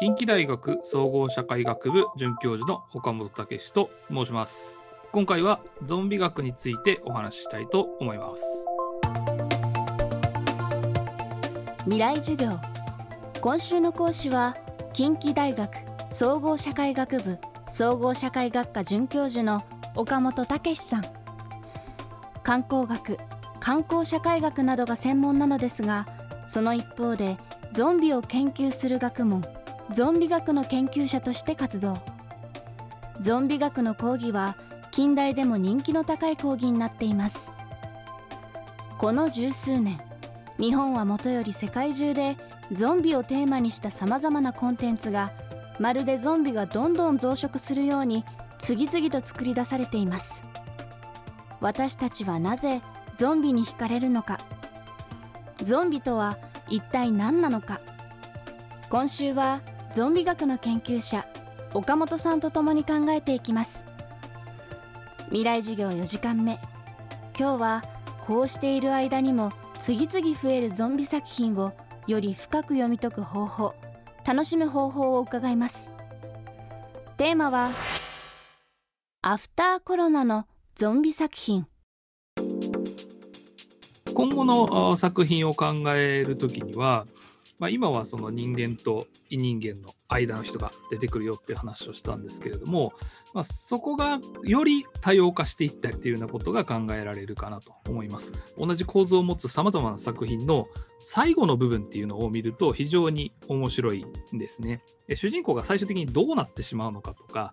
近畿大学総合社会学部准教授の岡本武史と申します。今回はゾンビ学についてお話ししたいと思います。未来授業。今週の講師は近畿大学総合社会学部総合社会学科准教授の岡本武史さん。観光学観光社会学などが専門なのですがその一方でゾンビを研究する学問ゾンビ学の研究者として活動。ゾンビ学の講義は近代でも人気の高い講義になっています。この十数年日本はもとより世界中でゾンビをテーマにしたさまざまなコンテンツがまるでゾンビがどんどん増殖するように次々と作り出されています。私たちはなぜゾンビに惹かれるのか。ゾンビとは一体何なのか。今週はゾンビ学の研究者岡本さんと共に考えていきます。未来授業4時間目。今日はこうしている間にも次々増えるゾンビ作品をより深く読み解く方法楽しむ方法を伺います。テーマはアフターコロナのゾンビ作品。今後の作品を考えるときには、まあ、今はその人間と異人間の間の人が出てくるよっていう話をしたんですけれども、まあ、そこがより多様化していったりというようなことが考えられるかなと思います。同じ構造を持つさまざまな作品の最後の部分っていうのを見ると非常に面白いんですね。主人公が最終的にどうなってしまうのかとか、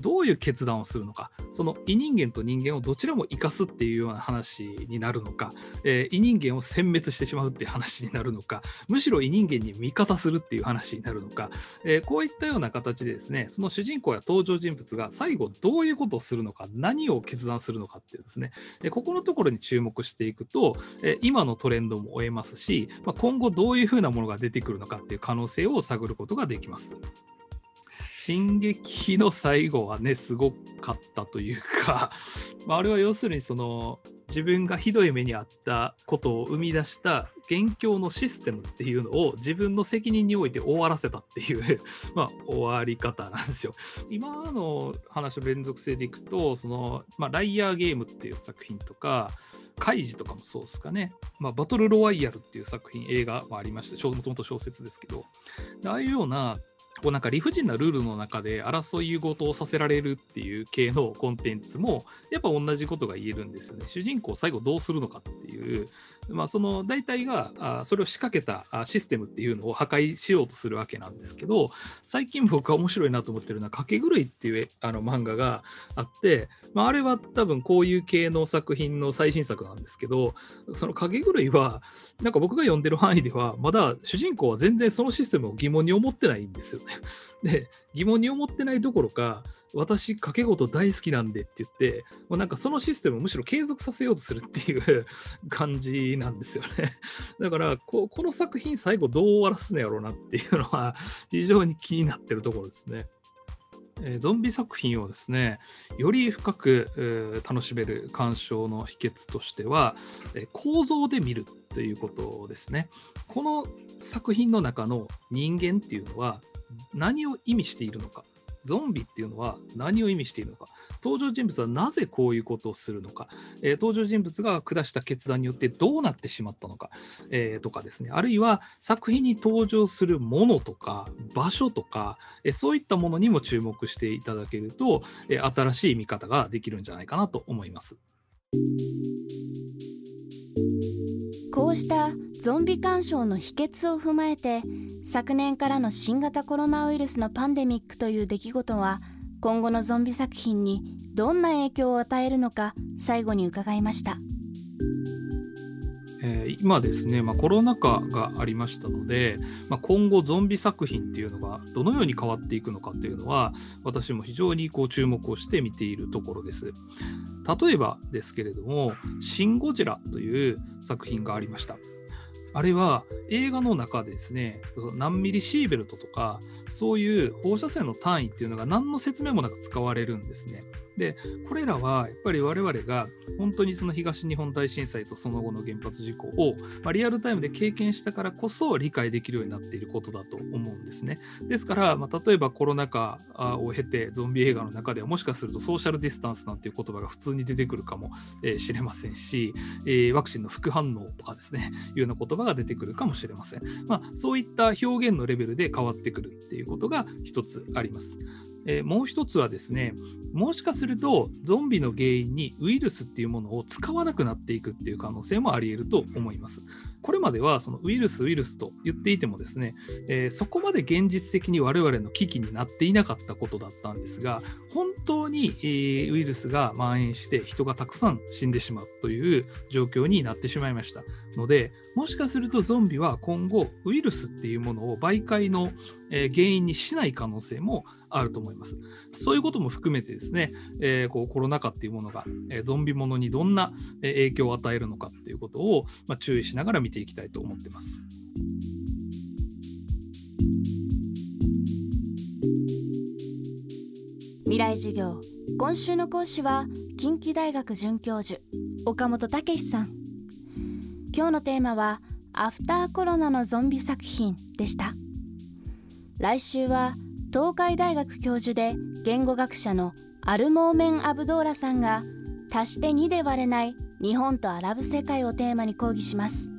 どういう決断をするのか、その異人間と人間をどちらも生かすっていうような話になるのか、異人間を殲滅してしまうっていう話になるのか、むしろ異人間に味方するっていう話になるのか、こういったような形でですね、その主人公や登場人物が最後どういうことをするのか、何を決断するのかっていうですね、ここのところに注目していくと、今のトレンドも追えますし、まあ今後どういうふうなものが出てくるのかっていう可能性を探ることができます。進撃の最後はね、すごかったというか、あれは要するにその自分がひどい目に遭ったことを生み出した元凶のシステムっていうのを自分の責任において終わらせたっていう まあ、終わり方なんですよ。今の話の連続性でいくと、その、まあ、ライアーゲームっていう作品とか、カイジとかもそうですかね。まあ、バトルロワイヤルっていう作品、映画もありまして、もともと小説ですけど、ああいうようなこうなんか理不尽なルールの中で争い事をさせられるっていう系のコンテンツもやっぱ同じことが言えるんですよね。主人公最後どうするのかっていう、まあ、その大体があそれを仕掛けたシステムっていうのを破壊しようとするわけなんですけど最近僕が面白いなと思ってるのは「賭け狂い」っていうあの漫画があって、まあ、あれは多分こういう系の作品の最新作なんですけどその賭け狂いはなんか僕が読んでる範囲ではまだ主人公は全然そのシステムを疑問に思ってないんですよね。で、疑問に思ってないどころか、私、掛け事大好きなんでって言って、もうなんかそのシステムをむしろ継続させようとするっていう 感じなんですよね。だからこ、この作品最後どう終わらすのやろうなっていうのは非常に気になってるところですね。えゾンビ作品をですねより深く、楽しめる鑑賞の秘訣としては、え構造で見るということですねこの作品の中の人間っていうのは何を意味しているのか。ゾンビっていうのは何を意味しているのか。登場人物はなぜこういうことをするのか、えー、登場人物が下した決断によってどうなってしまったのか、えー、とかですね。あるいは作品に登場するものとか場所とか、えー、そういったものにも注目していただけると、え新しい見方ができるんじゃないかなと思います。こうしたゾンビ鑑賞の秘訣を踏まえて昨年からの新型コロナウイルスのパンデミックという出来事は今後のゾンビ作品にどんな影響を与えるのか最後に伺いました。えー、今ですね、まあ、コロナ禍がありましたので、まあ、今後ゾンビ作品っていうのがどのように変わっていくのかっていうのは私も非常にこう注目をして見ているところです。例えばですけれども「シン・ゴジラ」という作品がありました。あれは映画の中でですね何ミリシーベルトとかそういう放射線の単位っていうのが何の説明もなく使われるんですね。でこれらはやっぱり我々が本当にその東日本大震災とその後の原発事故を、まあ、リアルタイムで経験したからこそ理解できるようになっていることだと思うんですね。ですから、まあ、例えばコロナ禍を経てゾンビ映画の中ではもしかするとソーシャルディスタンスなんていう言葉が普通に出てくるかもしれませんし、えー、ワクチンの副反応とかですね いうような言葉が出てくるかもしれません。まあ、そういった表現のレベルで変わってくるっていうことが一つあります。えー、もう一つはですね、もしかするとゾンビの原因にウイルスっていうものを使わなくなっていくっていう可能性もあり得ると思います。これまではそのウイルスウイルスと言っていてもですね、えー、そこまで現実的に我々の危機になっていなかったことだったんですが本当に、えー、ウイルスが蔓延して人がたくさん死んでしまうという状況になってしまいましたのでもしかするとゾンビは今後ウイルスっていうものを媒介の、原因にしない可能性もあると思います。そういうことも含めてですね、えこうコロナ禍っていうものが、ゾンビものにどんな影響を与えるのかっていうことを、まあ、注意しながら見ていきたいと思ってます。未来授業。今週の講師は近畿大学准教授岡本武さん。今日のテーマはアフターコロナのゾンビ作品でした。来週は東海大学教授で言語学者のアルモーメン・アブドーラさんが足して2で割れない日本とアラブ世界をテーマに講義します。